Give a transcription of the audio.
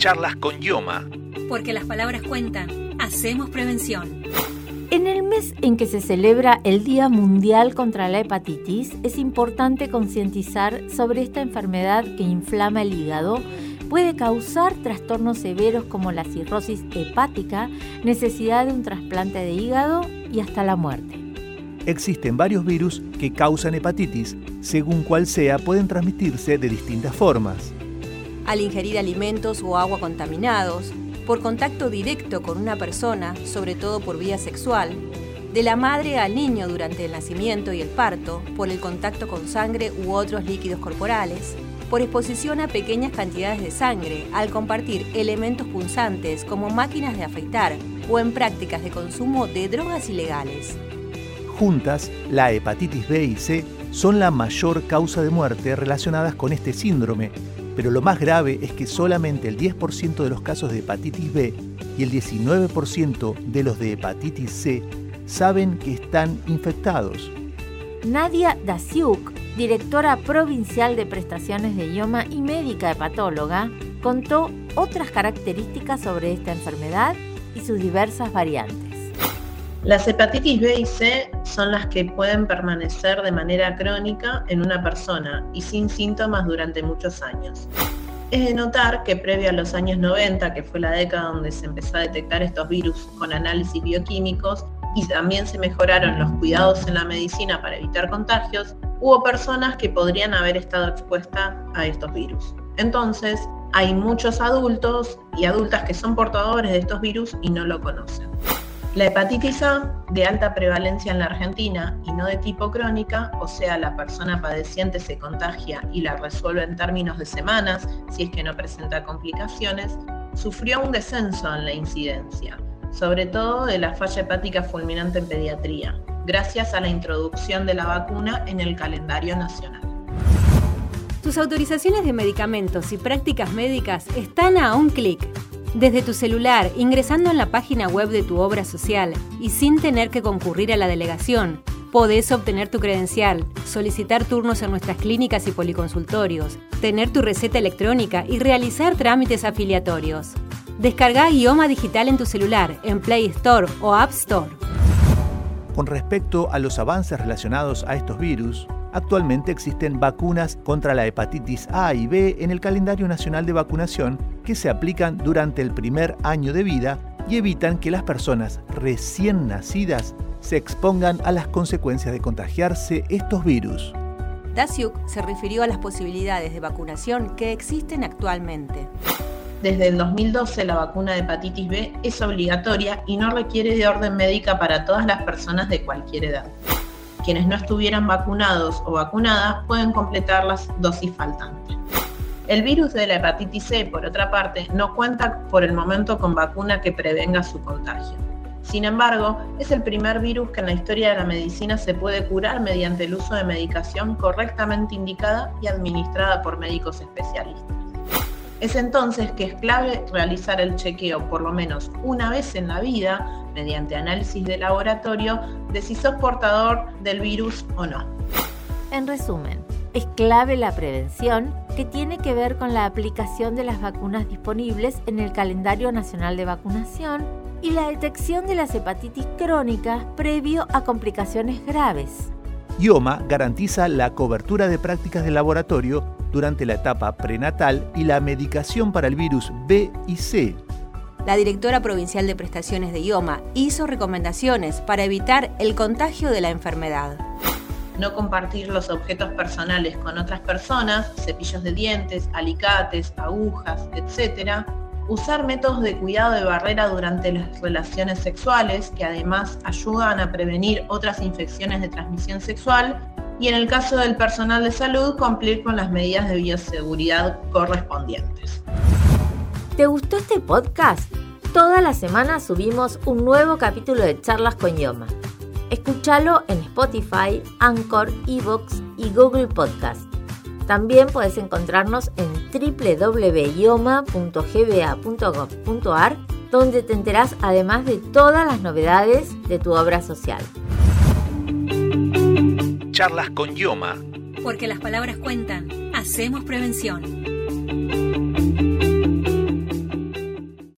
Charlas con Yoma. Porque las palabras cuentan. Hacemos prevención. En el mes en que se celebra el Día Mundial contra la Hepatitis, es importante concientizar sobre esta enfermedad que inflama el hígado, puede causar trastornos severos como la cirrosis hepática, necesidad de un trasplante de hígado y hasta la muerte. Existen varios virus que causan hepatitis. Según cual sea, pueden transmitirse de distintas formas. Al ingerir alimentos o agua contaminados, por contacto directo con una persona, sobre todo por vía sexual, de la madre al niño durante el nacimiento y el parto, por el contacto con sangre u otros líquidos corporales, por exposición a pequeñas cantidades de sangre, al compartir elementos punzantes como máquinas de afeitar o en prácticas de consumo de drogas ilegales. Juntas, la hepatitis B y C son la mayor causa de muerte relacionadas con este síndrome, pero lo más grave es que solamente el 10% de los casos de hepatitis B y el 19% de los de hepatitis C saben que están infectados. Nadia Dasiuk, directora provincial de prestaciones de idioma y médica hepatóloga, contó otras características sobre esta enfermedad y sus diversas variantes. Las hepatitis B y C son las que pueden permanecer de manera crónica en una persona y sin síntomas durante muchos años. Es de notar que previo a los años 90, que fue la década donde se empezó a detectar estos virus con análisis bioquímicos y también se mejoraron los cuidados en la medicina para evitar contagios, hubo personas que podrían haber estado expuestas a estos virus. Entonces, hay muchos adultos y adultas que son portadores de estos virus y no lo conocen. La hepatitis A, de alta prevalencia en la Argentina y no de tipo crónica, o sea, la persona padeciente se contagia y la resuelve en términos de semanas, si es que no presenta complicaciones, sufrió un descenso en la incidencia, sobre todo de la falla hepática fulminante en pediatría, gracias a la introducción de la vacuna en el calendario nacional. Tus autorizaciones de medicamentos y prácticas médicas están a un clic desde tu celular, ingresando en la página web de tu obra social y sin tener que concurrir a la delegación, podés obtener tu credencial, solicitar turnos en nuestras clínicas y policonsultorios, tener tu receta electrónica y realizar trámites afiliatorios. Descarga Idioma Digital en tu celular, en Play Store o App Store. Con respecto a los avances relacionados a estos virus, Actualmente existen vacunas contra la hepatitis A y B en el calendario nacional de vacunación que se aplican durante el primer año de vida y evitan que las personas recién nacidas se expongan a las consecuencias de contagiarse estos virus. Dasiuk se refirió a las posibilidades de vacunación que existen actualmente. Desde el 2012 la vacuna de hepatitis B es obligatoria y no requiere de orden médica para todas las personas de cualquier edad quienes no estuvieran vacunados o vacunadas pueden completar las dosis faltantes. El virus de la hepatitis C, por otra parte, no cuenta por el momento con vacuna que prevenga su contagio. Sin embargo, es el primer virus que en la historia de la medicina se puede curar mediante el uso de medicación correctamente indicada y administrada por médicos especialistas. Es entonces que es clave realizar el chequeo por lo menos una vez en la vida, mediante análisis de laboratorio, de si sos portador del virus o no. En resumen, es clave la prevención que tiene que ver con la aplicación de las vacunas disponibles en el calendario nacional de vacunación y la detección de las hepatitis crónicas previo a complicaciones graves. IOMA garantiza la cobertura de prácticas de laboratorio durante la etapa prenatal y la medicación para el virus B y C. La directora provincial de prestaciones de IOMA hizo recomendaciones para evitar el contagio de la enfermedad. No compartir los objetos personales con otras personas, cepillos de dientes, alicates, agujas, etc. Usar métodos de cuidado de barrera durante las relaciones sexuales que además ayudan a prevenir otras infecciones de transmisión sexual y en el caso del personal de salud cumplir con las medidas de bioseguridad correspondientes. ¿Te gustó este podcast? Toda la semana subimos un nuevo capítulo de Charlas con Yoma. Escúchalo en Spotify, Anchor, Evox y Google Podcast. También puedes encontrarnos en www.ioma.gba.gov.ar donde te enterás además de todas las novedades de tu obra social. Charlas con Yoma. Porque las palabras cuentan. Hacemos prevención.